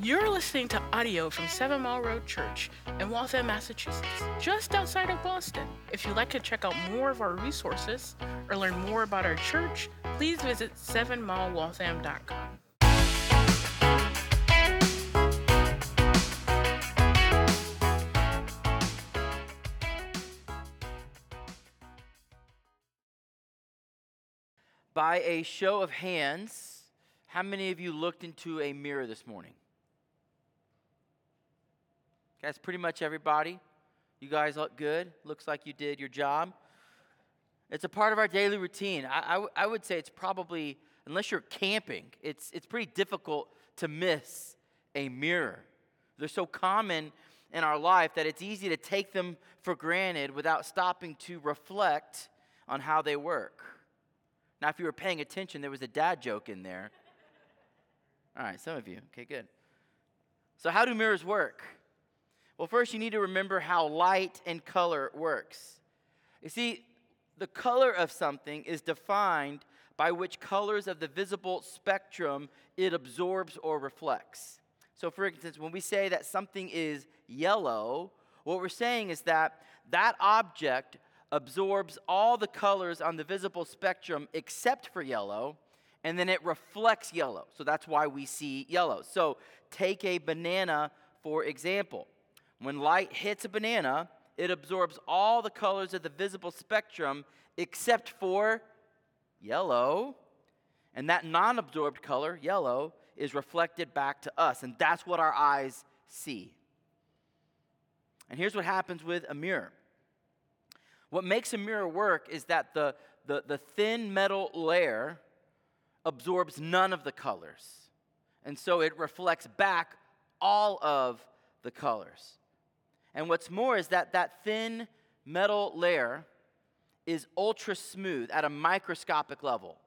You're listening to audio from Seven Mile Road Church in Waltham, Massachusetts, just outside of Boston. If you'd like to check out more of our resources or learn more about our church, please visit sevenmilewaltham.com. By a show of hands, how many of you looked into a mirror this morning? That's pretty much everybody. You guys look good. Looks like you did your job. It's a part of our daily routine. I I would say it's probably, unless you're camping, it's, it's pretty difficult to miss a mirror. They're so common in our life that it's easy to take them for granted without stopping to reflect on how they work. Now, if you were paying attention, there was a dad joke in there. All right, some of you. Okay, good. So, how do mirrors work? Well, first, you need to remember how light and color works. You see, the color of something is defined by which colors of the visible spectrum it absorbs or reflects. So, for instance, when we say that something is yellow, what we're saying is that that object absorbs all the colors on the visible spectrum except for yellow, and then it reflects yellow. So that's why we see yellow. So take a banana, for example. When light hits a banana, it absorbs all the colors of the visible spectrum except for yellow. And that non absorbed color, yellow, is reflected back to us. And that's what our eyes see. And here's what happens with a mirror what makes a mirror work is that the, the, the thin metal layer absorbs none of the colors. And so it reflects back all of the colors. And what's more is that that thin metal layer is ultra smooth at a microscopic level.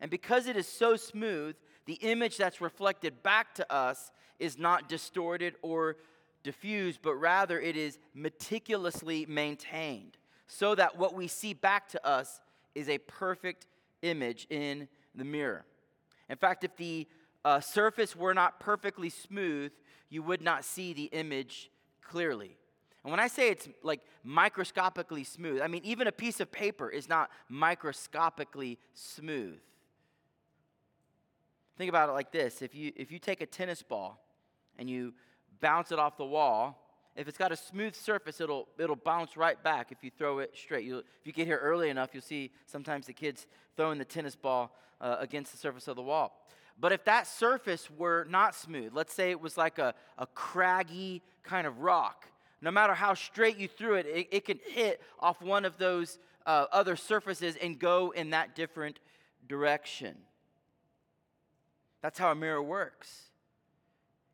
And because it is so smooth, the image that's reflected back to us is not distorted or diffused, but rather it is meticulously maintained so that what we see back to us is a perfect image in the mirror. In fact, if the uh, surface were not perfectly smooth, you would not see the image clearly. And when I say it's like microscopically smooth, I mean even a piece of paper is not microscopically smooth. Think about it like this if you, if you take a tennis ball and you bounce it off the wall, if it's got a smooth surface, it'll, it'll bounce right back if you throw it straight. You'll, if you get here early enough, you'll see sometimes the kids throwing the tennis ball uh, against the surface of the wall. But if that surface were not smooth, let's say it was like a, a craggy kind of rock, no matter how straight you threw it, it, it can hit off one of those uh, other surfaces and go in that different direction. That's how a mirror works.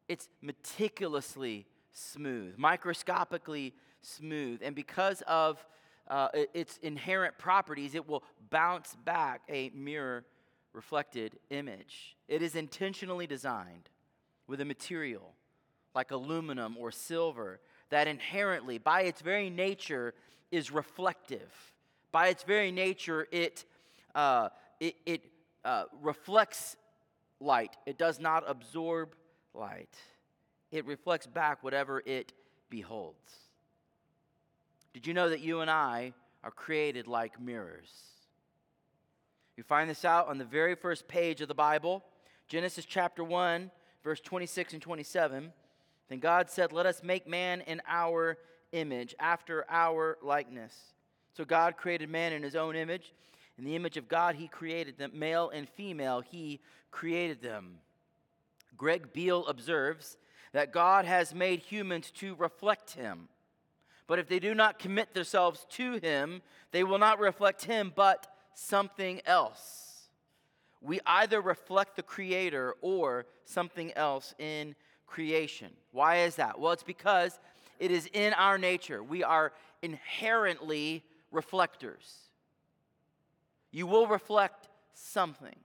It's meticulously smooth, microscopically smooth. And because of uh, its inherent properties, it will bounce back a mirror reflected image. It is intentionally designed with a material like aluminum or silver that inherently, by its very nature, is reflective. By its very nature, it, uh, it, it uh, reflects light, it does not absorb light it reflects back whatever it beholds. Did you know that you and I are created like mirrors? You find this out on the very first page of the Bible, Genesis chapter 1, verse 26 and 27. Then God said, Let us make man in our image, after our likeness. So God created man in his own image. In the image of God, he created them. Male and female, he created them. Greg Beale observes that God has made humans to reflect him. But if they do not commit themselves to him, they will not reflect him, but something else. We either reflect the Creator or something else in creation. Why is that? Well, it's because it is in our nature. We are inherently reflectors. You will reflect something.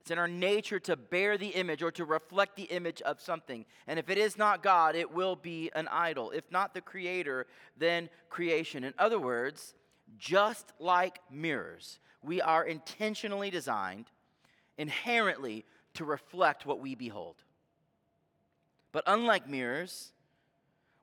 It's in our nature to bear the image or to reflect the image of something. And if it is not God, it will be an idol. If not the creator, then creation. In other words, just like mirrors, we are intentionally designed inherently to reflect what we behold. But unlike mirrors,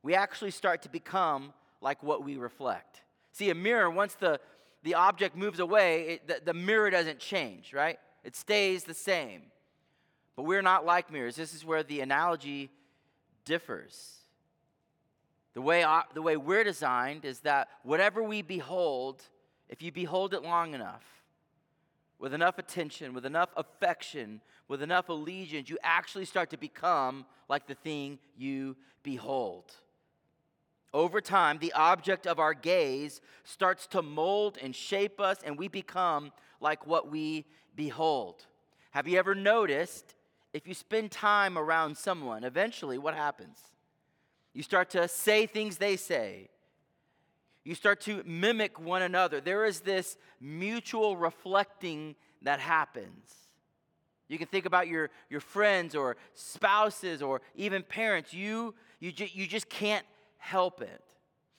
we actually start to become like what we reflect. See, a mirror, once the, the object moves away, it, the, the mirror doesn't change, right? It stays the same. But we're not like mirrors. This is where the analogy differs. The way, the way we're designed is that whatever we behold, if you behold it long enough, with enough attention, with enough affection, with enough allegiance, you actually start to become like the thing you behold. Over time, the object of our gaze starts to mold and shape us, and we become like what we behold. Have you ever noticed if you spend time around someone, eventually what happens? You start to say things they say. You start to mimic one another. There is this mutual reflecting that happens. You can think about your, your friends or spouses or even parents. You, you, ju- you just can't help it.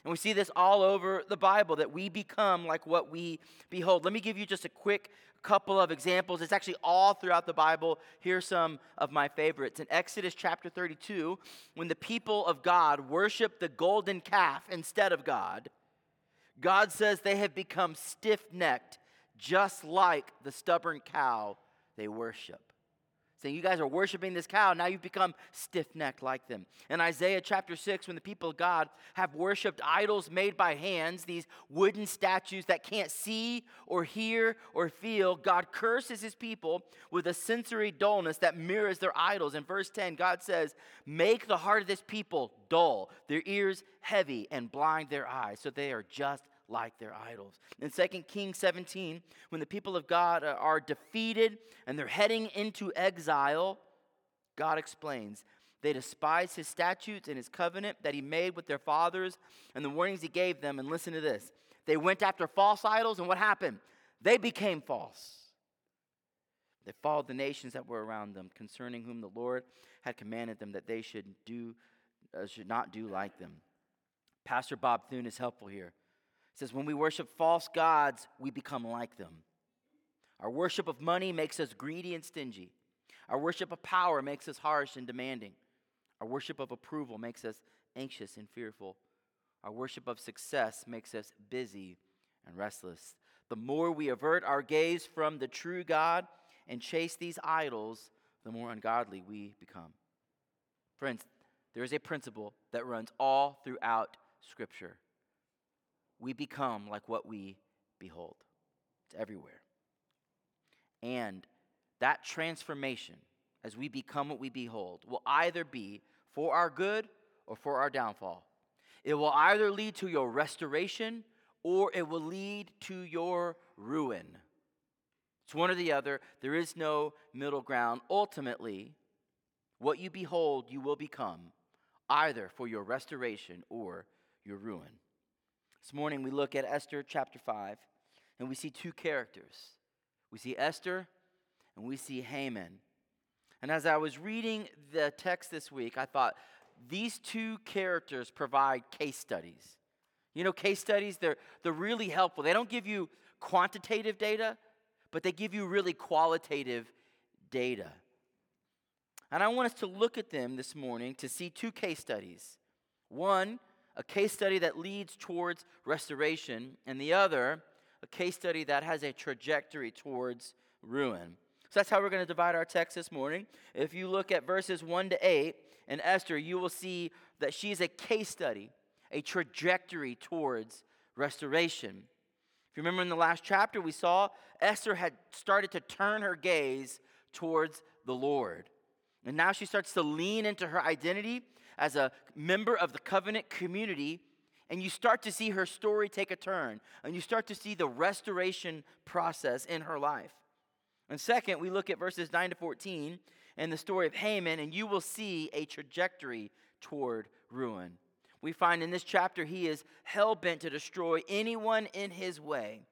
And we see this all over the Bible that we become like what we behold. Let me give you just a quick couple of examples. It's actually all throughout the Bible. Here's some of my favorites. In Exodus chapter 32, when the people of God worship the golden calf instead of God, God says they have become stiff necked, just like the stubborn cow they worship saying, You guys are worshiping this cow. Now you've become stiff necked like them. In Isaiah chapter 6, when the people of God have worshiped idols made by hands, these wooden statues that can't see or hear or feel, God curses his people with a sensory dullness that mirrors their idols. In verse 10, God says, Make the heart of this people dull, their ears heavy, and blind their eyes, so they are just like their idols. In 2 Kings 17, when the people of God are defeated and they're heading into exile, God explains they despise his statutes and his covenant that he made with their fathers and the warnings he gave them. And listen to this they went after false idols, and what happened? They became false. They followed the nations that were around them, concerning whom the Lord had commanded them that they should do uh, should not do like them. Pastor Bob Thune is helpful here says, When we worship false gods, we become like them. Our worship of money makes us greedy and stingy. Our worship of power makes us harsh and demanding. Our worship of approval makes us anxious and fearful. Our worship of success makes us busy and restless. The more we avert our gaze from the true God and chase these idols, the more ungodly we become. Friends, there is a principle that runs all throughout Scripture we become like what we behold. It's everywhere. And that transformation, as we become what we behold, will either be for our good or for our downfall. It will either lead to your restoration or it will lead to your ruin. It's one or the other. There is no middle ground. Ultimately, what you behold, you will become, either for your restoration or your ruin. This morning we look at Esther chapter 5, and we see two characters. We see Esther and we see Haman. And as I was reading the text this week, I thought these two characters provide case studies. You know, case studies, they're, they're really helpful. They don't give you quantitative data, but they give you really qualitative data. And I want us to look at them this morning to see two case studies. One a case study that leads towards restoration, and the other, a case study that has a trajectory towards ruin. So that's how we're going to divide our text this morning. If you look at verses 1 to 8 in Esther, you will see that she's a case study, a trajectory towards restoration. If you remember in the last chapter, we saw Esther had started to turn her gaze towards the Lord. And now she starts to lean into her identity as a member of the covenant community, and you start to see her story take a turn, and you start to see the restoration process in her life. And second, we look at verses 9 to 14 and the story of Haman, and you will see a trajectory toward ruin. We find in this chapter he is hell bent to destroy anyone in his way,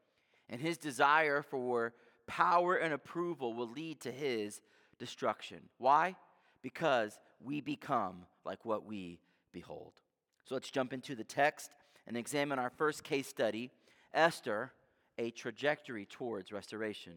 and his desire for power and approval will lead to his destruction. Why? Because we become like what we behold. So let's jump into the text and examine our first case study Esther, a trajectory towards restoration.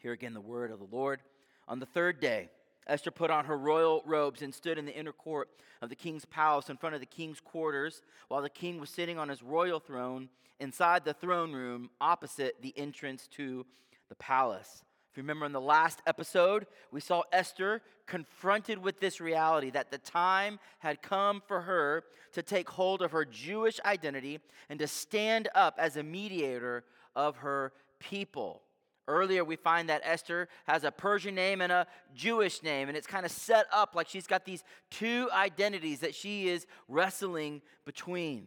Here again, the word of the Lord. On the third day, Esther put on her royal robes and stood in the inner court of the king's palace in front of the king's quarters while the king was sitting on his royal throne inside the throne room opposite the entrance to the palace. If you remember in the last episode, we saw Esther confronted with this reality that the time had come for her to take hold of her Jewish identity and to stand up as a mediator of her people. Earlier, we find that Esther has a Persian name and a Jewish name, and it's kind of set up like she's got these two identities that she is wrestling between.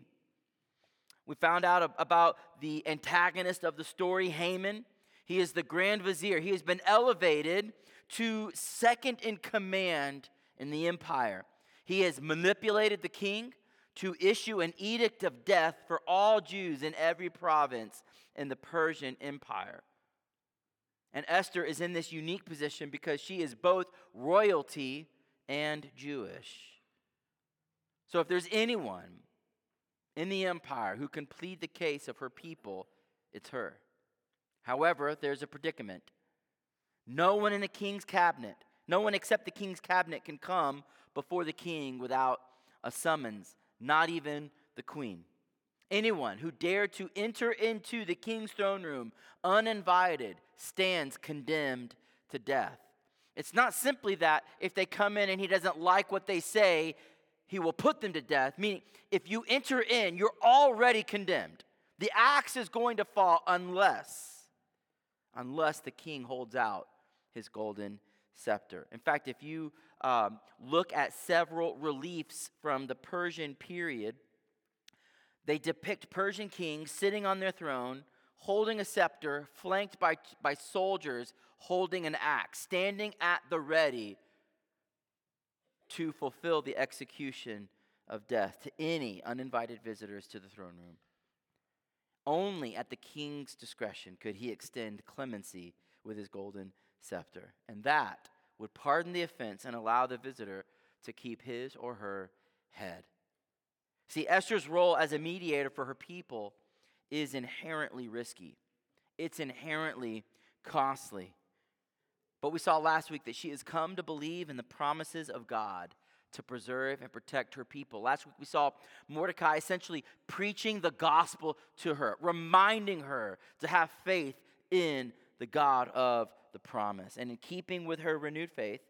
We found out about the antagonist of the story, Haman. He is the grand vizier. He has been elevated to second in command in the empire. He has manipulated the king to issue an edict of death for all Jews in every province in the Persian Empire. And Esther is in this unique position because she is both royalty and Jewish. So if there's anyone in the empire who can plead the case of her people, it's her. However, there's a predicament. No one in the king's cabinet, no one except the king's cabinet can come before the king without a summons, not even the queen. Anyone who dared to enter into the king's throne room uninvited stands condemned to death. It's not simply that if they come in and he doesn't like what they say, he will put them to death. Meaning, if you enter in, you're already condemned. The axe is going to fall unless, unless the king holds out his golden scepter. In fact, if you um, look at several reliefs from the Persian period, they depict Persian kings sitting on their throne, holding a scepter, flanked by, by soldiers holding an axe, standing at the ready to fulfill the execution of death to any uninvited visitors to the throne room. Only at the king's discretion could he extend clemency with his golden scepter, and that would pardon the offense and allow the visitor to keep his or her head. See, Esther's role as a mediator for her people is inherently risky, it's inherently costly. But we saw last week that she has come to believe in the promises of God to preserve and protect her people. Last week we saw Mordecai essentially preaching the gospel to her, reminding her to have faith in the God of the promise. And in keeping with her renewed faith,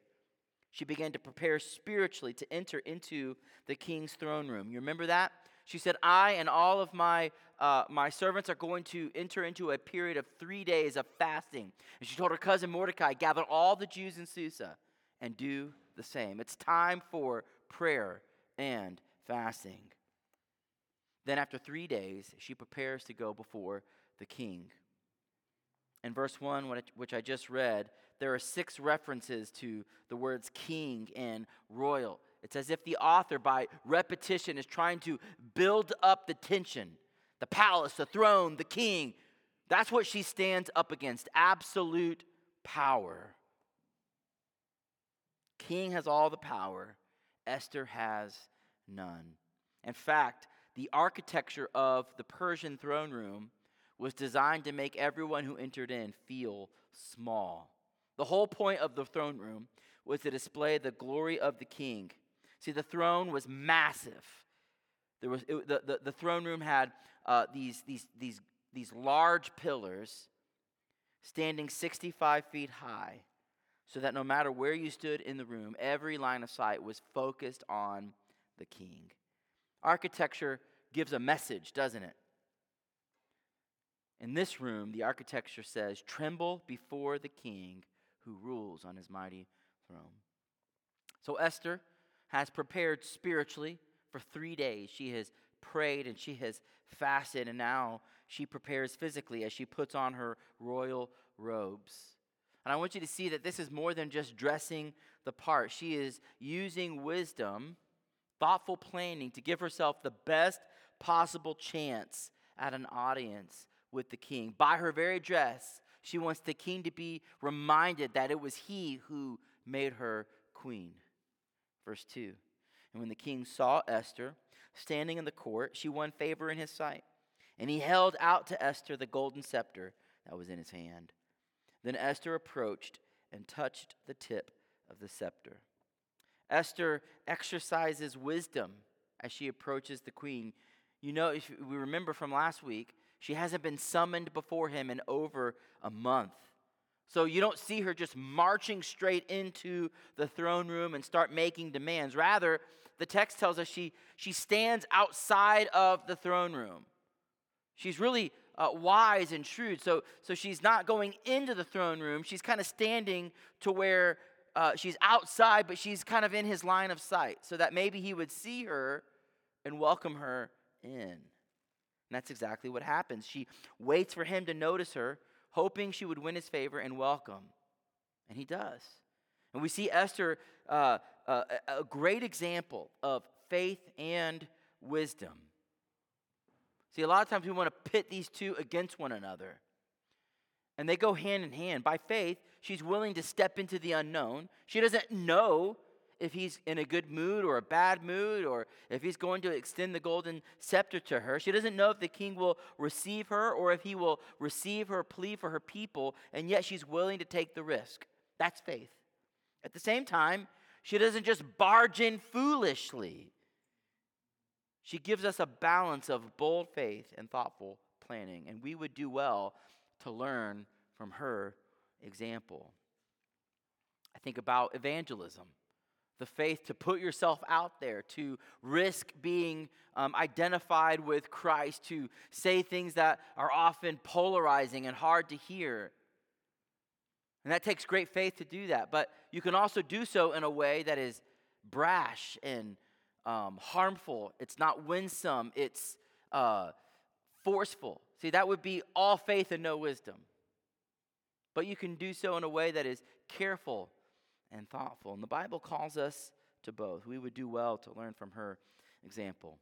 she began to prepare spiritually to enter into the king's throne room. You remember that? She said, I and all of my, uh, my servants are going to enter into a period of three days of fasting. And she told her cousin Mordecai, gather all the Jews in Susa and do the same. It's time for prayer and fasting. Then, after three days, she prepares to go before the king. In verse 1, which I just read, there are six references to the words king and royal. It's as if the author, by repetition, is trying to build up the tension. The palace, the throne, the king. That's what she stands up against absolute power. King has all the power, Esther has none. In fact, the architecture of the Persian throne room was designed to make everyone who entered in feel small. The whole point of the throne room was to display the glory of the king. See, the throne was massive. There was, it, the, the, the, throne room had uh, these, these, these, these large pillars standing 65 feet high so that no matter where you stood in the room, every line of sight was focused on the king. Architecture gives a message, doesn't it? In this room, the architecture says, Tremble before the king who rules on his mighty throne. So Esther has prepared spiritually for three days. She has prayed and she has fasted, and now she prepares physically as she puts on her royal robes. And I want you to see that this is more than just dressing the part. She is using wisdom, thoughtful planning to give herself the best possible chance at an audience with the king. By her very dress, she wants the king to be reminded that it was he who made her queen. Verse 2 And when the king saw Esther standing in the court, she won favor in his sight. And he held out to Esther the golden scepter that was in his hand. Then Esther approached and touched the tip of the scepter. Esther exercises wisdom as she approaches the queen. You know, if we remember from last week, she hasn't been summoned before him in over a month. So you don't see her just marching straight into the throne room and start making demands. Rather, the text tells us she, she stands outside of the throne room. She's really uh, wise and shrewd. So, so she's not going into the throne room. She's kind of standing to where uh, she's outside, but she's kind of in his line of sight so that maybe he would see her and welcome her in. And that's exactly what happens. She waits for him to notice her, hoping she would win his favor and welcome. And he does. And we see Esther, uh, uh, a great example of faith and wisdom. See, a lot of times we want to pit these two against one another. And they go hand in hand. By faith, she's willing to step into the unknown. She doesn't know if he's in a good mood or a bad mood or if he's going to extend the golden scepter to her. She doesn't know if the king will receive her or if he will receive her plea for her people, and yet she's willing to take the risk. That's faith. At the same time, she doesn't just barge in foolishly. She gives us a balance of bold faith and thoughtful planning, and we would do well to learn from her example. I think about evangelism the faith to put yourself out there, to risk being um, identified with Christ, to say things that are often polarizing and hard to hear. And that takes great faith to do that. But you can also do so in a way that is brash and um, harmful, it's not winsome, it's uh, forceful. See, that would be all faith and no wisdom. But you can do so in a way that is careful and thoughtful. And the Bible calls us to both. We would do well to learn from her example.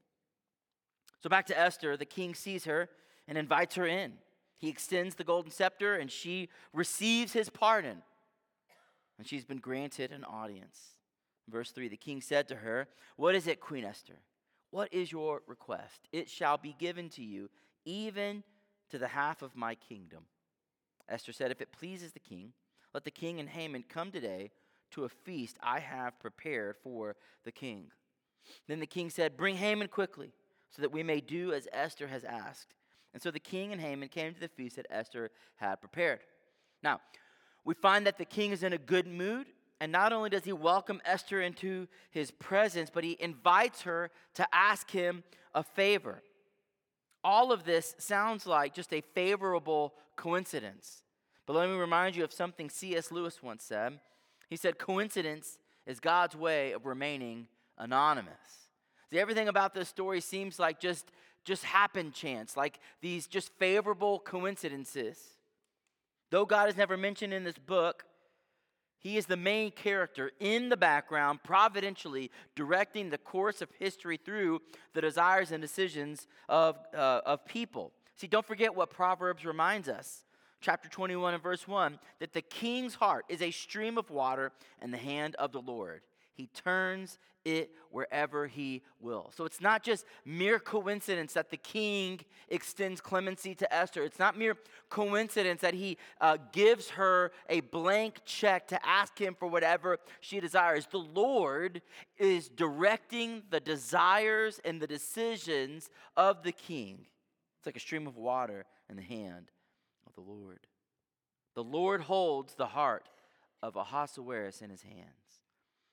So back to Esther, the king sees her and invites her in. He extends the golden scepter and she receives his pardon. And she's been granted an audience. Verse 3 The king said to her, What is it, Queen Esther? What is your request? It shall be given to you, even to the half of my kingdom. Esther said, If it pleases the king, let the king and Haman come today to a feast I have prepared for the king. Then the king said, Bring Haman quickly, so that we may do as Esther has asked. And so the king and Haman came to the feast that Esther had prepared. Now, we find that the king is in a good mood and not only does he welcome Esther into his presence, but he invites her to ask him a favor. All of this sounds like just a favorable coincidence. But let me remind you of something C.S. Lewis once said. He said, Coincidence is God's way of remaining anonymous. See, everything about this story seems like just, just happen chance, like these just favorable coincidences. Though God is never mentioned in this book, he is the main character in the background, providentially directing the course of history through the desires and decisions of, uh, of people. See, don't forget what Proverbs reminds us. Chapter 21 and verse 1 that the king's heart is a stream of water in the hand of the Lord. He turns it wherever he will. So it's not just mere coincidence that the king extends clemency to Esther. It's not mere coincidence that he uh, gives her a blank check to ask him for whatever she desires. The Lord is directing the desires and the decisions of the king. It's like a stream of water in the hand of the Lord. The Lord holds the heart of Ahasuerus in his hands.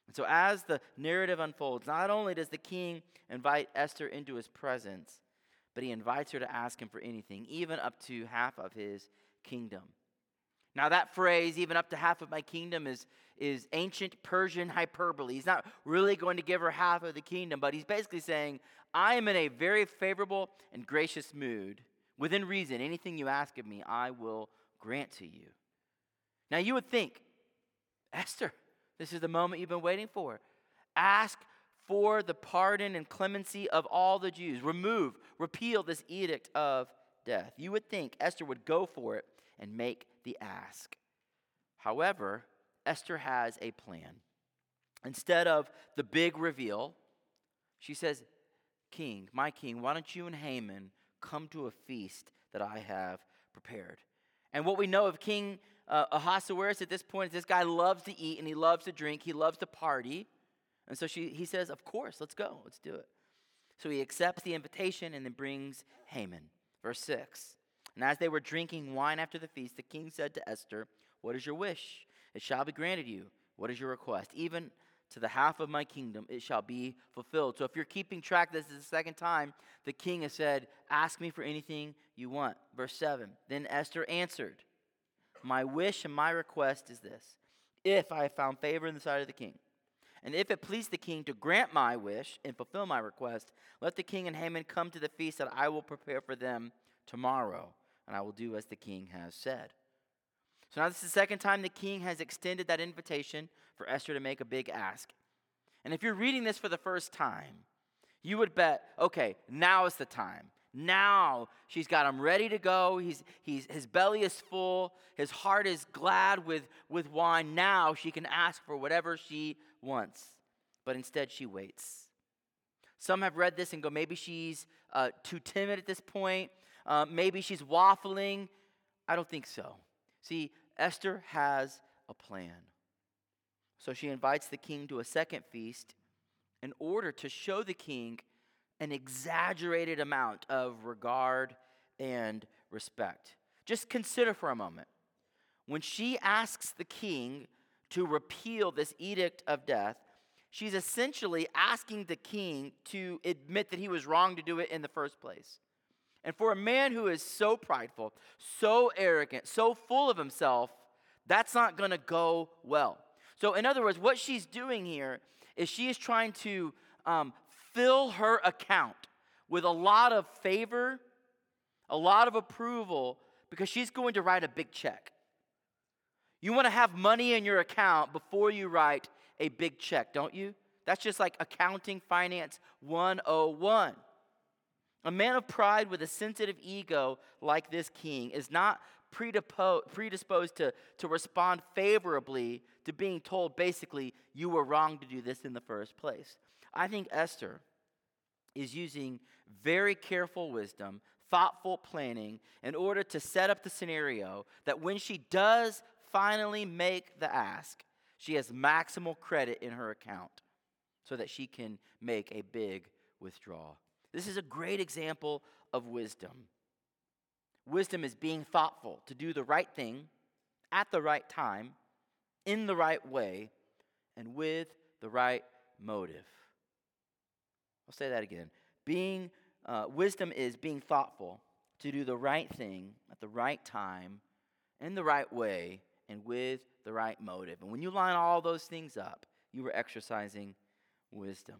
And so, as the narrative unfolds, not only does the king invite Esther into his presence, but he invites her to ask him for anything, even up to half of his kingdom. Now, that phrase, even up to half of my kingdom, is, is ancient Persian hyperbole. He's not really going to give her half of the kingdom, but he's basically saying, I am in a very favorable and gracious mood. Within reason, anything you ask of me, I will grant to you. Now, you would think, Esther, this is the moment you've been waiting for. Ask for the pardon and clemency of all the Jews. Remove, repeal this edict of death. You would think Esther would go for it and make the ask. However, Esther has a plan. Instead of the big reveal, she says, King, my king, why don't you and Haman come to a feast that I have prepared? And what we know of King uh, Ahasuerus at this point, this guy loves to eat and he loves to drink, he loves to party. And so she, he says, Of course, let's go, let's do it. So he accepts the invitation and then brings Haman. Verse 6. And as they were drinking wine after the feast, the king said to Esther, What is your wish? It shall be granted you. What is your request? Even to the half of my kingdom it shall be fulfilled. So if you're keeping track, this is the second time the king has said, Ask me for anything you want. Verse 7. Then Esther answered, My wish and my request is this if I have found favor in the sight of the king, and if it please the king to grant my wish and fulfill my request, let the king and Haman come to the feast that I will prepare for them tomorrow, and I will do as the king has said. So now this is the second time the king has extended that invitation for Esther to make a big ask. And if you're reading this for the first time, you would bet, okay, now is the time. Now she's got him ready to go. He's, he's, his belly is full. His heart is glad with, with wine. Now she can ask for whatever she wants. But instead, she waits. Some have read this and go, maybe she's uh, too timid at this point. Uh, maybe she's waffling. I don't think so. See, Esther has a plan. So she invites the king to a second feast in order to show the king an exaggerated amount of regard and respect. Just consider for a moment. When she asks the king to repeal this edict of death, she's essentially asking the king to admit that he was wrong to do it in the first place. And for a man who is so prideful, so arrogant, so full of himself, that's not going to go well. So, in other words, what she's doing here is she is trying to um, fill her account with a lot of favor, a lot of approval, because she's going to write a big check. You want to have money in your account before you write a big check, don't you? That's just like accounting finance 101. A man of pride with a sensitive ego like this king is not predisposed to, to respond favorably to being told basically, you were wrong to do this in the first place. I think Esther is using very careful wisdom, thoughtful planning in order to set up the scenario that when she does finally make the ask, she has maximal credit in her account so that she can make a big withdrawal. This is a great example of wisdom. Wisdom is being thoughtful to do the right thing at the right time, in the right way, and with the right motive. I'll say that again. Being uh, wisdom is being thoughtful to do the right thing at the right time, in the right way, and with the right motive. And when you line all those things up, you are exercising wisdom.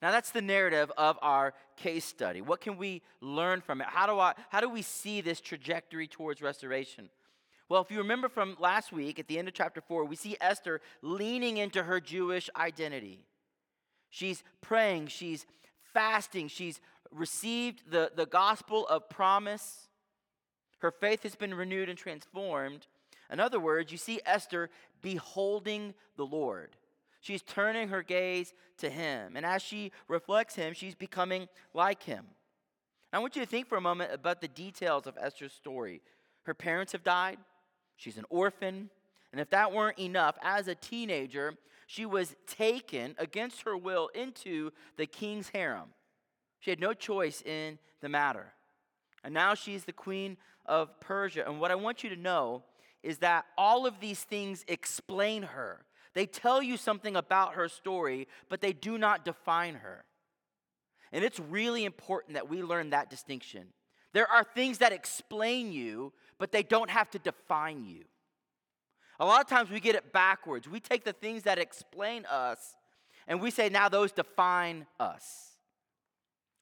Now that's the narrative of our case study. What can we learn from it? How do I how do we see this trajectory towards restoration? Well, if you remember from last week at the end of chapter 4, we see Esther leaning into her Jewish identity. She's praying, she's fasting, she's received the, the gospel of promise. Her faith has been renewed and transformed. In other words, you see Esther beholding the Lord. She's turning her gaze to him. And as she reflects him, she's becoming like him. I want you to think for a moment about the details of Esther's story. Her parents have died, she's an orphan. And if that weren't enough, as a teenager, she was taken against her will into the king's harem. She had no choice in the matter. And now she's the queen of Persia. And what I want you to know is that all of these things explain her. They tell you something about her story, but they do not define her. And it's really important that we learn that distinction. There are things that explain you, but they don't have to define you. A lot of times we get it backwards. We take the things that explain us and we say, now those define us.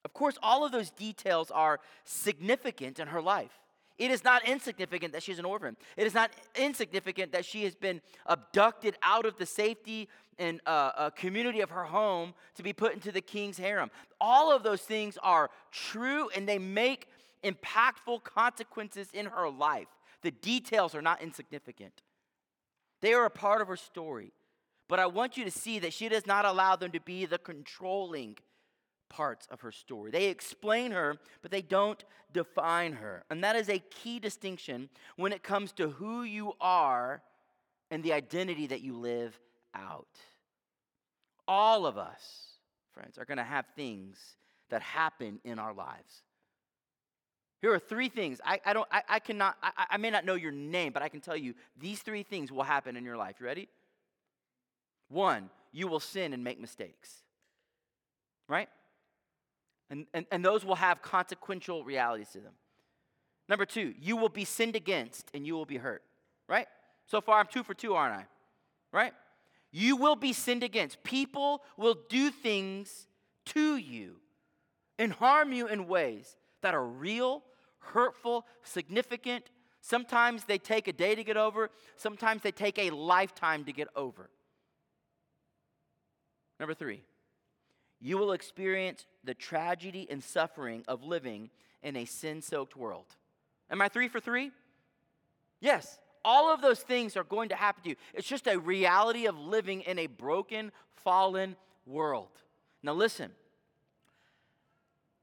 Of course, all of those details are significant in her life. It is not insignificant that she's an orphan. It is not insignificant that she has been abducted out of the safety and uh, uh, community of her home to be put into the king's harem. All of those things are true and they make impactful consequences in her life. The details are not insignificant, they are a part of her story. But I want you to see that she does not allow them to be the controlling parts of her story. They explain her, but they don't define her. And that is a key distinction when it comes to who you are and the identity that you live out. All of us, friends, are going to have things that happen in our lives. Here are three things. I, I don't I, I cannot I, I may not know your name, but I can tell you these three things will happen in your life. You ready? One, you will sin and make mistakes. Right? And, and, and those will have consequential realities to them. Number two, you will be sinned against and you will be hurt. Right? So far, I'm two for two, aren't I? Right? You will be sinned against. People will do things to you and harm you in ways that are real, hurtful, significant. Sometimes they take a day to get over, sometimes they take a lifetime to get over. Number three, you will experience the tragedy and suffering of living in a sin soaked world. Am I three for three? Yes. All of those things are going to happen to you. It's just a reality of living in a broken, fallen world. Now, listen.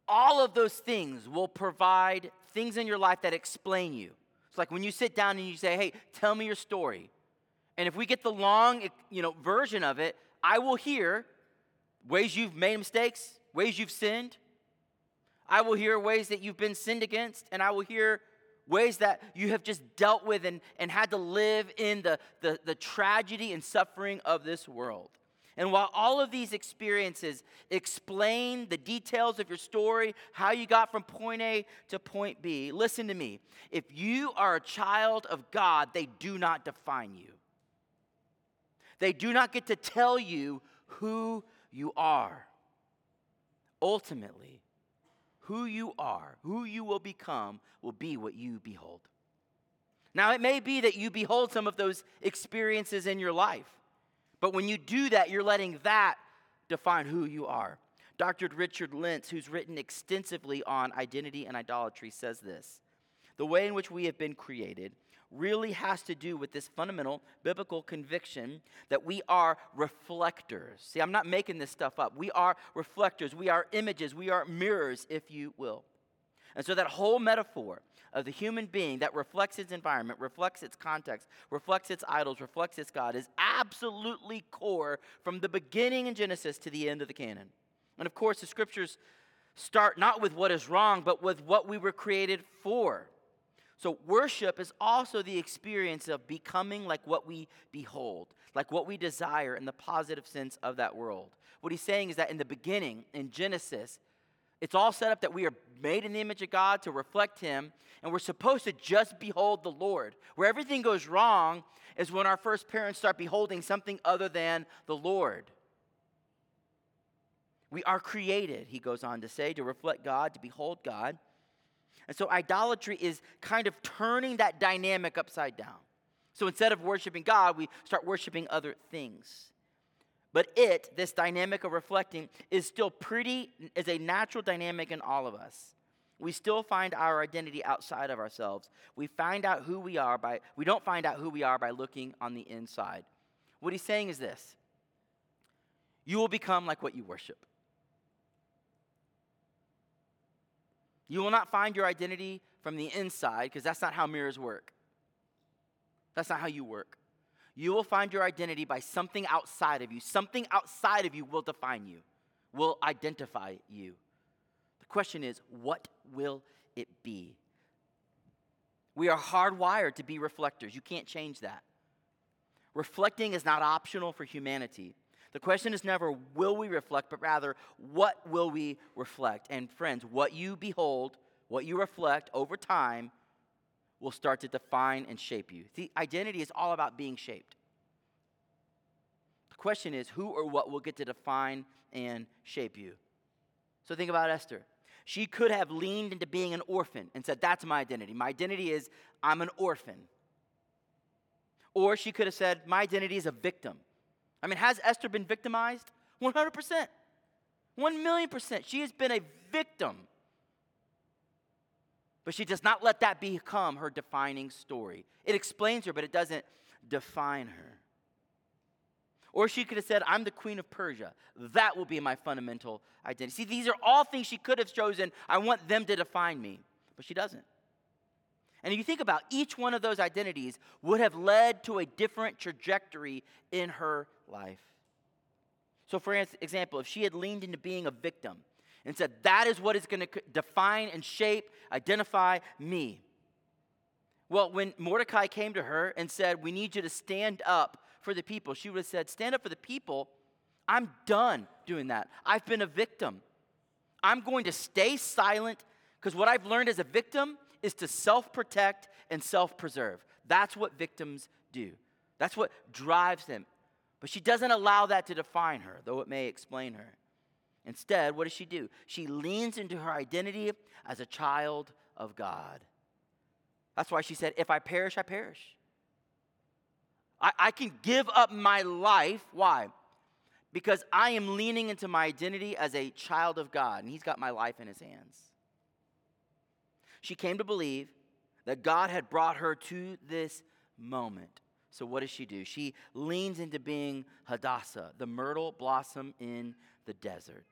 All of those things will provide things in your life that explain you. It's like when you sit down and you say, "Hey, tell me your story." And if we get the long, you know, version of it, I will hear ways you've made mistakes, ways you've sinned. I will hear ways that you've been sinned against, and I will hear ways that you have just dealt with and, and had to live in the, the, the tragedy and suffering of this world. And while all of these experiences explain the details of your story, how you got from point A to point B, listen to me. If you are a child of God, they do not define you. They do not get to tell you who you are. Ultimately, who you are, who you will become, will be what you behold. Now, it may be that you behold some of those experiences in your life, but when you do that, you're letting that define who you are. Dr. Richard Lints, who's written extensively on identity and idolatry, says this The way in which we have been created really has to do with this fundamental biblical conviction that we are reflectors. See, I'm not making this stuff up. We are reflectors, we are images, we are mirrors, if you will. And so, that whole metaphor of the human being that reflects its environment, reflects its context, reflects its idols, reflects its God is absolutely core from the beginning in Genesis to the end of the canon. And of course, the scriptures start not with what is wrong, but with what we were created for. So, worship is also the experience of becoming like what we behold, like what we desire in the positive sense of that world. What he's saying is that in the beginning, in Genesis, it's all set up that we are made in the image of God to reflect Him, and we're supposed to just behold the Lord. Where everything goes wrong is when our first parents start beholding something other than the Lord. We are created, he goes on to say, to reflect God, to behold God. And so idolatry is kind of turning that dynamic upside down. So instead of worshiping God, we start worshiping other things. But it, this dynamic of reflecting, is still pretty, is a natural dynamic in all of us. We still find our identity outside of ourselves. We find out who we are by, we don't find out who we are by looking on the inside. What he's saying is this you will become like what you worship. You will not find your identity from the inside because that's not how mirrors work. That's not how you work. You will find your identity by something outside of you. Something outside of you will define you, will identify you. The question is, what will it be? We are hardwired to be reflectors. You can't change that. Reflecting is not optional for humanity. The question is never, will we reflect, but rather, what will we reflect? And friends, what you behold, what you reflect over time will start to define and shape you. The identity is all about being shaped. The question is, who or what will get to define and shape you? So think about Esther. She could have leaned into being an orphan and said, That's my identity. My identity is I'm an orphan. Or she could have said, My identity is a victim. I mean, has Esther been victimized? 100%. 1 million percent. She has been a victim. But she does not let that become her defining story. It explains her, but it doesn't define her. Or she could have said, I'm the queen of Persia. That will be my fundamental identity. See, these are all things she could have chosen. I want them to define me. But she doesn't. And if you think about each one of those identities would have led to a different trajectory in her life. So, for example, if she had leaned into being a victim and said, That is what is going to define and shape, identify me. Well, when Mordecai came to her and said, We need you to stand up for the people, she would have said, Stand up for the people. I'm done doing that. I've been a victim. I'm going to stay silent because what I've learned as a victim is to self protect and self preserve. That's what victims do, that's what drives them. But she doesn't allow that to define her, though it may explain her. Instead, what does she do? She leans into her identity as a child of God. That's why she said, If I perish, I perish. I, I can give up my life. Why? Because I am leaning into my identity as a child of God, and He's got my life in His hands. She came to believe that God had brought her to this moment. So, what does she do? She leans into being Hadassah, the myrtle blossom in the desert.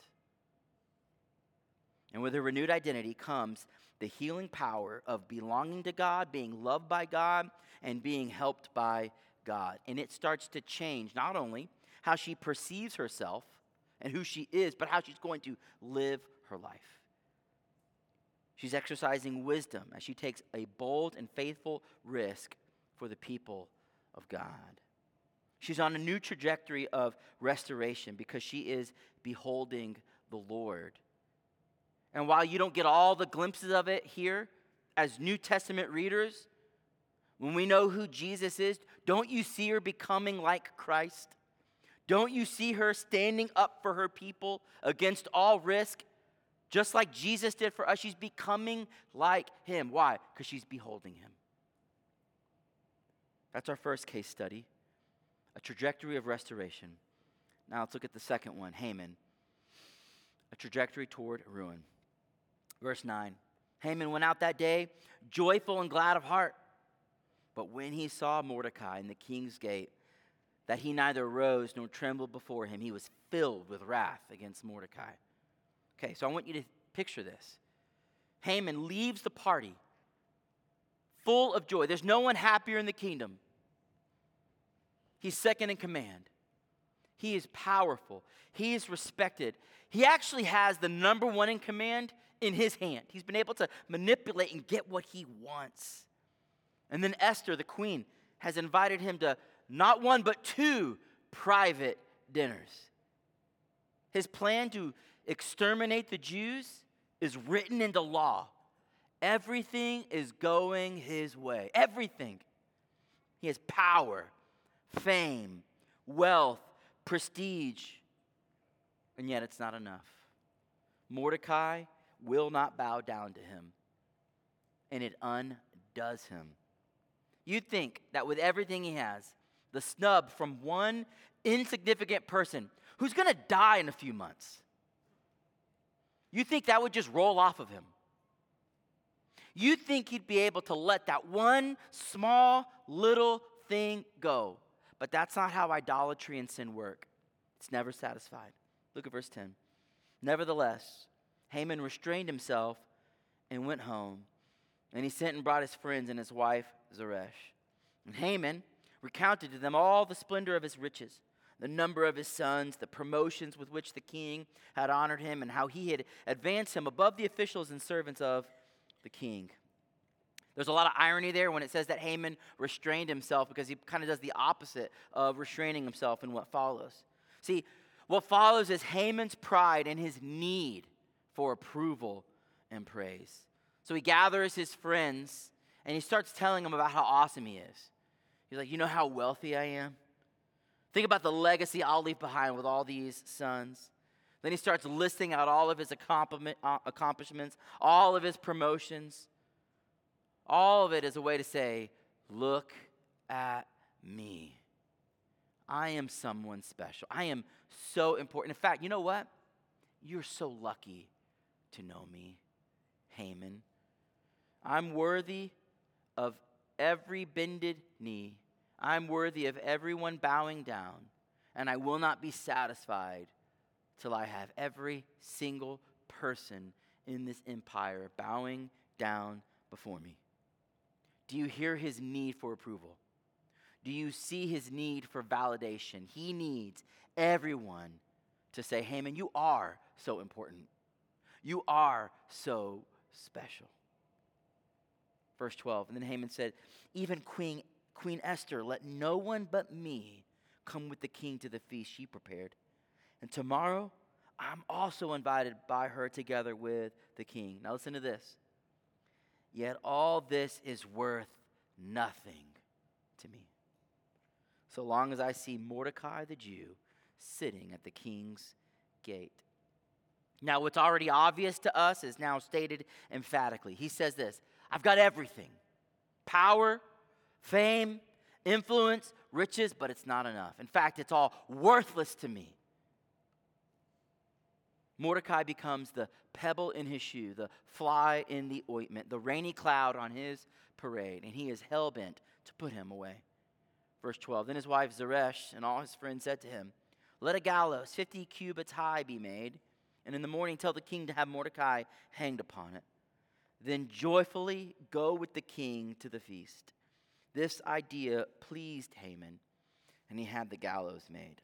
And with her renewed identity comes the healing power of belonging to God, being loved by God, and being helped by God. And it starts to change not only how she perceives herself and who she is, but how she's going to live her life. She's exercising wisdom as she takes a bold and faithful risk for the people of God. She's on a new trajectory of restoration because she is beholding the Lord. And while you don't get all the glimpses of it here as New Testament readers, when we know who Jesus is, don't you see her becoming like Christ? Don't you see her standing up for her people against all risk? Just like Jesus did for us, she's becoming like him. Why? Because she's beholding him. That's our first case study a trajectory of restoration. Now let's look at the second one Haman, a trajectory toward ruin. Verse 9 Haman went out that day, joyful and glad of heart. But when he saw Mordecai in the king's gate, that he neither rose nor trembled before him, he was filled with wrath against Mordecai. Okay, so I want you to picture this. Haman leaves the party full of joy. There's no one happier in the kingdom He's second in command. He is powerful. He is respected. He actually has the number one in command in his hand. He's been able to manipulate and get what he wants. And then Esther, the queen, has invited him to not one, but two private dinners. His plan to exterminate the Jews is written into law. Everything is going his way. Everything. He has power fame, wealth, prestige. And yet it's not enough. Mordecai will not bow down to him, and it undoes him. You'd think that with everything he has, the snub from one insignificant person who's going to die in a few months, you think that would just roll off of him. You think he'd be able to let that one small little thing go. But that's not how idolatry and sin work. It's never satisfied. Look at verse 10. Nevertheless, Haman restrained himself and went home. And he sent and brought his friends and his wife Zeresh. And Haman recounted to them all the splendor of his riches, the number of his sons, the promotions with which the king had honored him, and how he had advanced him above the officials and servants of the king. There's a lot of irony there when it says that Haman restrained himself because he kind of does the opposite of restraining himself in what follows. See, what follows is Haman's pride and his need for approval and praise. So he gathers his friends and he starts telling them about how awesome he is. He's like, You know how wealthy I am? Think about the legacy I'll leave behind with all these sons. Then he starts listing out all of his uh, accomplishments, all of his promotions. All of it is a way to say, Look at me. I am someone special. I am so important. In fact, you know what? You're so lucky to know me, Haman. I'm worthy of every bended knee. I'm worthy of everyone bowing down. and I will not be satisfied till I have every single person in this empire bowing down before me. Do you hear his need for approval? Do you see his need for validation? He needs everyone to say, Haman, you are so important. You are so special. Verse 12. And then Haman said, Even Queen, Queen Esther, let no one but me come with the king to the feast she prepared. And tomorrow I'm also invited by her together with the king. Now listen to this. Yet all this is worth nothing to me. So long as I see Mordecai the Jew sitting at the king's gate. Now, what's already obvious to us is now stated emphatically. He says this I've got everything power, fame, influence, riches, but it's not enough. In fact, it's all worthless to me. Mordecai becomes the pebble in his shoe, the fly in the ointment, the rainy cloud on his parade, and he is hell bent to put him away. Verse 12 Then his wife Zeresh and all his friends said to him, Let a gallows 50 cubits high be made, and in the morning tell the king to have Mordecai hanged upon it. Then joyfully go with the king to the feast. This idea pleased Haman, and he had the gallows made.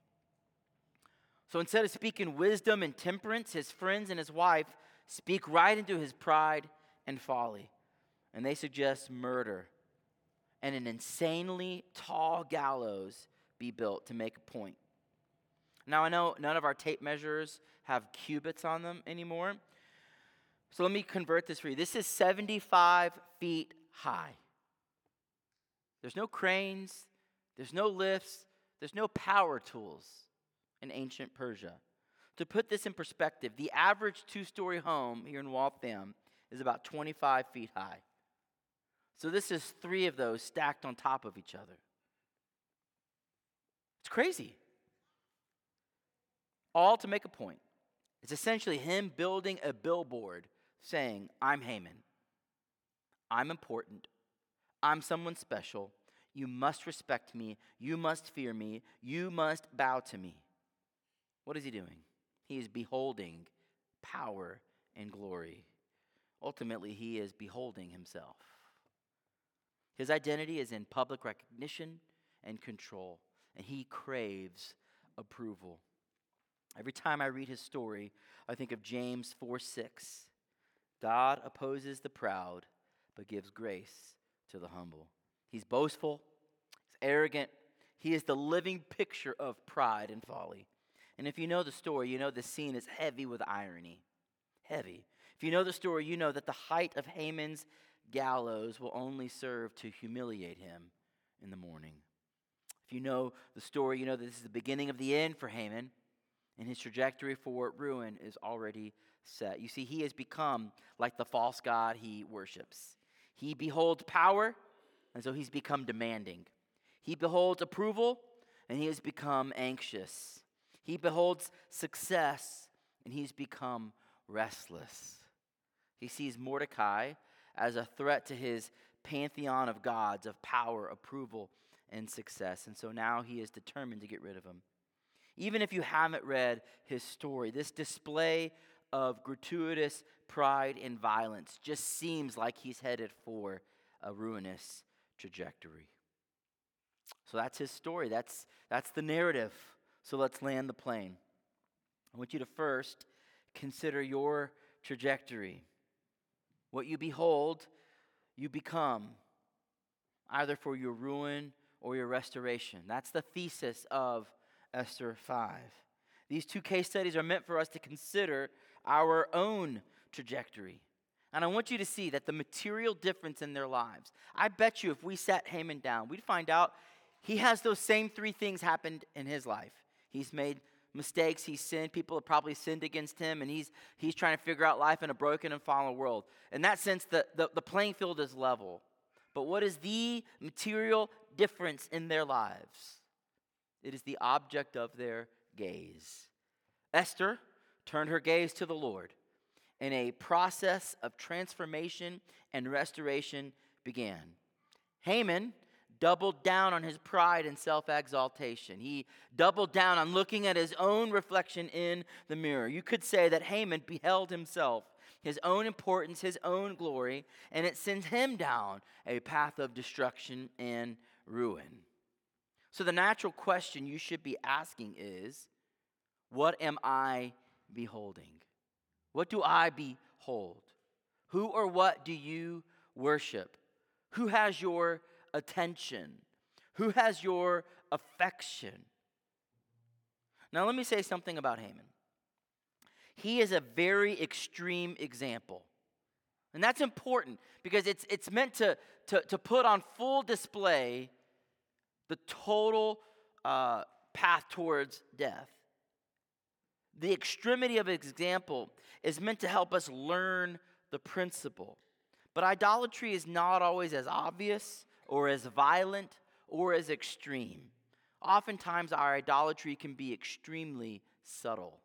So instead of speaking wisdom and temperance, his friends and his wife speak right into his pride and folly. And they suggest murder and an insanely tall gallows be built to make a point. Now, I know none of our tape measures have cubits on them anymore. So let me convert this for you. This is 75 feet high. There's no cranes, there's no lifts, there's no power tools in ancient Persia. To put this in perspective, the average two story home here in Waltham is about 25 feet high. So this is three of those stacked on top of each other. It's crazy. All to make a point. It's essentially him building a billboard saying, I'm Haman. I'm important. I'm someone special. You must respect me. You must fear me. You must bow to me. What is he doing? He is beholding power and glory. Ultimately, he is beholding himself. His identity is in public recognition and control, and he craves approval. Every time I read his story, I think of James 4 6. God opposes the proud, but gives grace to the humble. He's boastful, he's arrogant, he is the living picture of pride and folly. And if you know the story, you know the scene is heavy with irony. Heavy. If you know the story, you know that the height of Haman's gallows will only serve to humiliate him in the morning. If you know the story, you know that this is the beginning of the end for Haman, and his trajectory for ruin is already set. You see, he has become like the false god he worships. He beholds power, and so he's become demanding. He beholds approval, and he has become anxious. He beholds success and he's become restless. He sees Mordecai as a threat to his pantheon of gods of power, approval, and success. And so now he is determined to get rid of him. Even if you haven't read his story, this display of gratuitous pride and violence just seems like he's headed for a ruinous trajectory. So that's his story. That's, that's the narrative. So let's land the plane. I want you to first consider your trajectory. What you behold, you become, either for your ruin or your restoration. That's the thesis of Esther 5. These two case studies are meant for us to consider our own trajectory. And I want you to see that the material difference in their lives. I bet you if we sat Haman down, we'd find out he has those same three things happened in his life. He's made mistakes, he's sinned, people have probably sinned against him, and he's, he's trying to figure out life in a broken and fallen world. In that sense, the, the, the playing field is level. But what is the material difference in their lives? It is the object of their gaze. Esther turned her gaze to the Lord, and a process of transformation and restoration began. Haman doubled down on his pride and self exaltation. He doubled down on looking at his own reflection in the mirror. You could say that Haman beheld himself, his own importance, his own glory, and it sends him down a path of destruction and ruin. So, the natural question you should be asking is what am I beholding? What do I behold? Who or what do you worship? Who has your attention? Who has your affection? Now, let me say something about Haman. He is a very extreme example. And that's important because it's, it's meant to, to, to put on full display the total uh, path towards death. The extremity of example is meant to help us learn the principle. But idolatry is not always as obvious or as violent or as extreme. Oftentimes, our idolatry can be extremely subtle.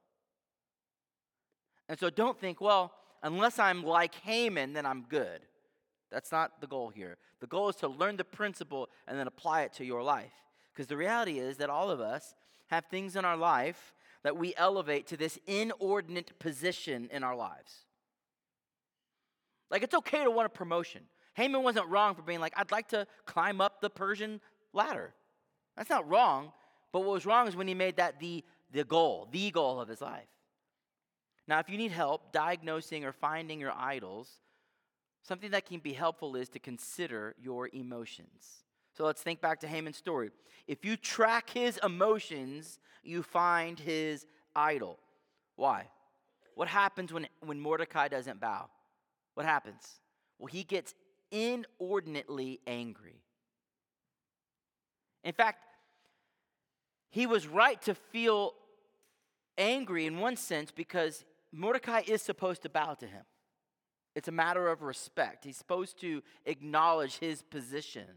And so don't think, well, unless I'm like Haman, then I'm good. That's not the goal here. The goal is to learn the principle and then apply it to your life. Because the reality is that all of us have things in our life that we elevate to this inordinate position in our lives. Like, it's okay to want a promotion. Haman wasn't wrong for being like, I'd like to climb up the Persian ladder. That's not wrong. But what was wrong is when he made that the, the goal, the goal of his life. Now, if you need help diagnosing or finding your idols, something that can be helpful is to consider your emotions. So let's think back to Haman's story. If you track his emotions, you find his idol. Why? What happens when, when Mordecai doesn't bow? What happens? Well, he gets inordinately angry. In fact, he was right to feel angry in one sense because Mordecai is supposed to bow to him. It's a matter of respect. He's supposed to acknowledge his position.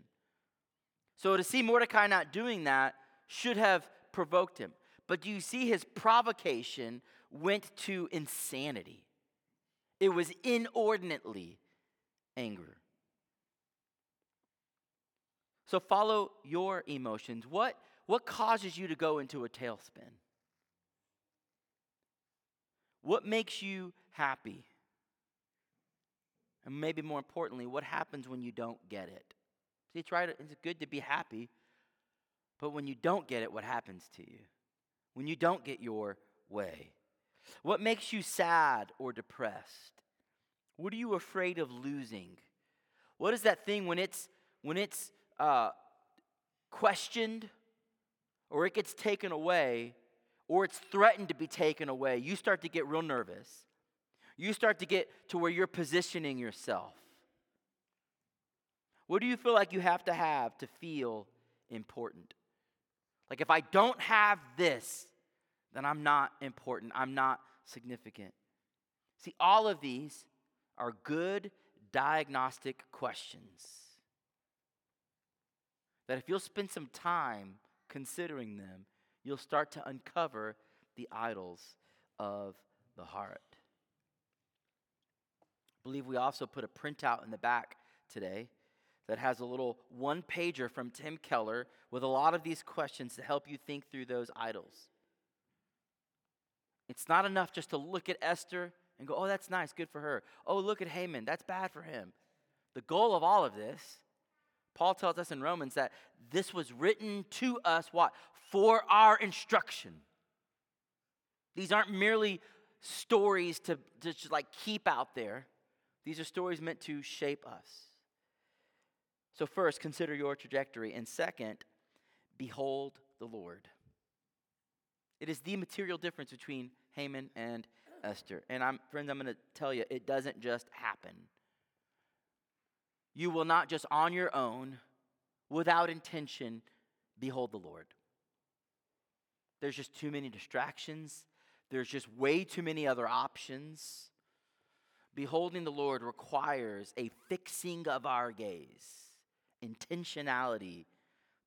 So to see Mordecai not doing that should have provoked him. But do you see his provocation went to insanity? It was inordinately anger. So follow your emotions. What, what causes you to go into a tailspin? What makes you happy? And maybe more importantly, what happens when you don't get it? See, it's right, it's good to be happy, but when you don't get it, what happens to you? When you don't get your way? What makes you sad or depressed? What are you afraid of losing? What is that thing when it's when it's uh, questioned, or it gets taken away, or it's threatened to be taken away? You start to get real nervous. You start to get to where you're positioning yourself. What do you feel like you have to have to feel important? Like, if I don't have this, then I'm not important. I'm not significant. See, all of these are good diagnostic questions. That if you'll spend some time considering them, you'll start to uncover the idols of the heart. I believe we also put a printout in the back today that has a little one pager from Tim Keller with a lot of these questions to help you think through those idols. It's not enough just to look at Esther and go, oh, that's nice, good for her. Oh, look at Haman, that's bad for him. The goal of all of this, Paul tells us in Romans that this was written to us, what? For our instruction. These aren't merely stories to, to just like keep out there, these are stories meant to shape us. So, first, consider your trajectory. And second, behold the Lord. It is the material difference between Haman and Esther. And I'm, friends, I'm going to tell you, it doesn't just happen. You will not just on your own, without intention, behold the Lord. There's just too many distractions. There's just way too many other options. Beholding the Lord requires a fixing of our gaze intentionality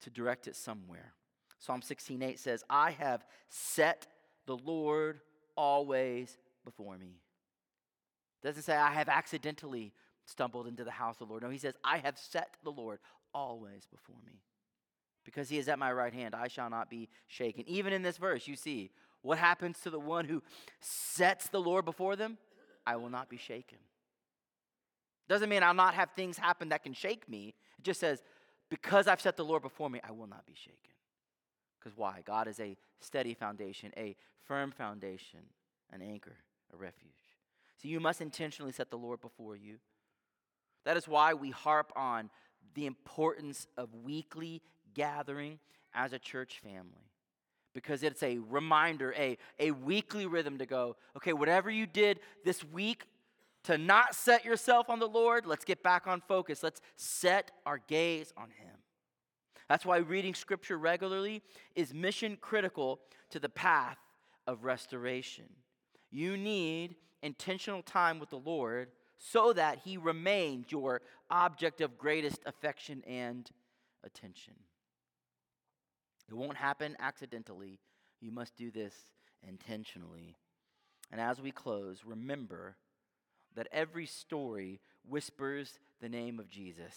to direct it somewhere. Psalm 16:8 says, "I have set the Lord always before me." It doesn't say I have accidentally stumbled into the house of the Lord. No, he says, I have set the Lord always before me. Because he is at my right hand, I shall not be shaken. Even in this verse, you see what happens to the one who sets the Lord before them? I will not be shaken. Doesn't mean I'll not have things happen that can shake me. It just says, because I've set the Lord before me, I will not be shaken. Because why? God is a steady foundation, a firm foundation, an anchor, a refuge. So you must intentionally set the Lord before you. That is why we harp on the importance of weekly gathering as a church family. Because it's a reminder, a, a weekly rhythm to go, okay, whatever you did this week to not set yourself on the Lord, let's get back on focus. Let's set our gaze on Him. That's why reading scripture regularly is mission critical to the path of restoration. You need intentional time with the Lord so that He remains your object of greatest affection and attention. It won't happen accidentally. You must do this intentionally. And as we close, remember that every story whispers the name of Jesus,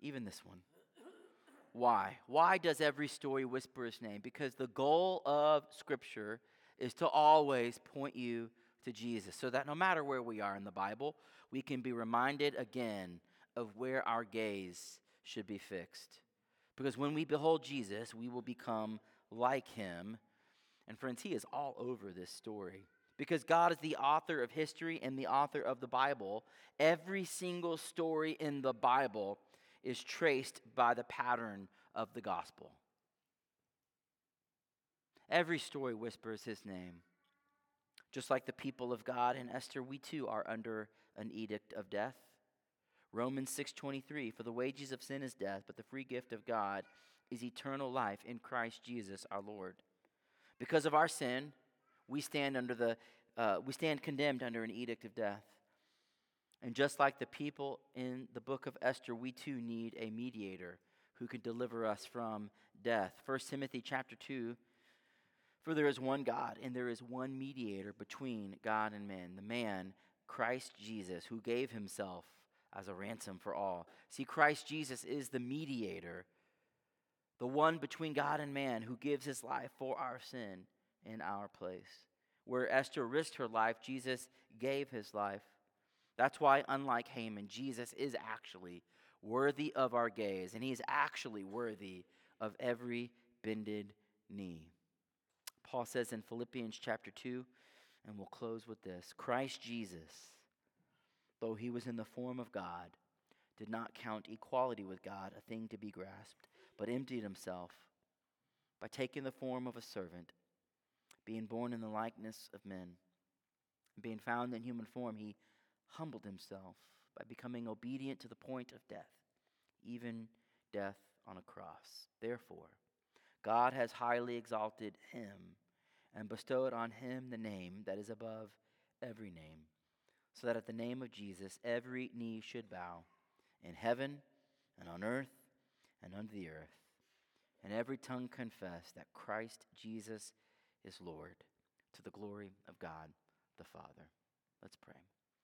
even this one. Why? Why does every story whisper his name? Because the goal of Scripture is to always point you to Jesus, so that no matter where we are in the Bible, we can be reminded again of where our gaze should be fixed. Because when we behold Jesus, we will become like him. And friends, he is all over this story. Because God is the author of history and the author of the Bible, every single story in the Bible is traced by the pattern of the gospel. Every story whispers his name. Just like the people of God in Esther, we too are under an edict of death. Romans 6:23 For the wages of sin is death, but the free gift of God is eternal life in Christ Jesus our Lord. Because of our sin, we stand under the uh, we stand condemned under an edict of death. And just like the people in the book of Esther, we too need a mediator who can deliver us from death. 1 Timothy chapter 2 For there is one God, and there is one mediator between God and man, the man, Christ Jesus, who gave himself as a ransom for all. See, Christ Jesus is the mediator, the one between God and man who gives his life for our sin in our place. Where Esther risked her life, Jesus gave his life. That's why, unlike Haman, Jesus is actually worthy of our gaze, and he is actually worthy of every bended knee. Paul says in Philippians chapter 2, and we'll close with this Christ Jesus though he was in the form of God, did not count equality with God a thing to be grasped, but emptied himself by taking the form of a servant, being born in the likeness of men. Being found in human form, he humbled himself by becoming obedient to the point of death, even death on a cross. Therefore, God has highly exalted him and bestowed on him the name that is above every name so that at the name of Jesus every knee should bow in heaven and on earth and under the earth, and every tongue confess that Christ Jesus is Lord to the glory of God the Father. Let's pray.